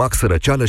Max Răceală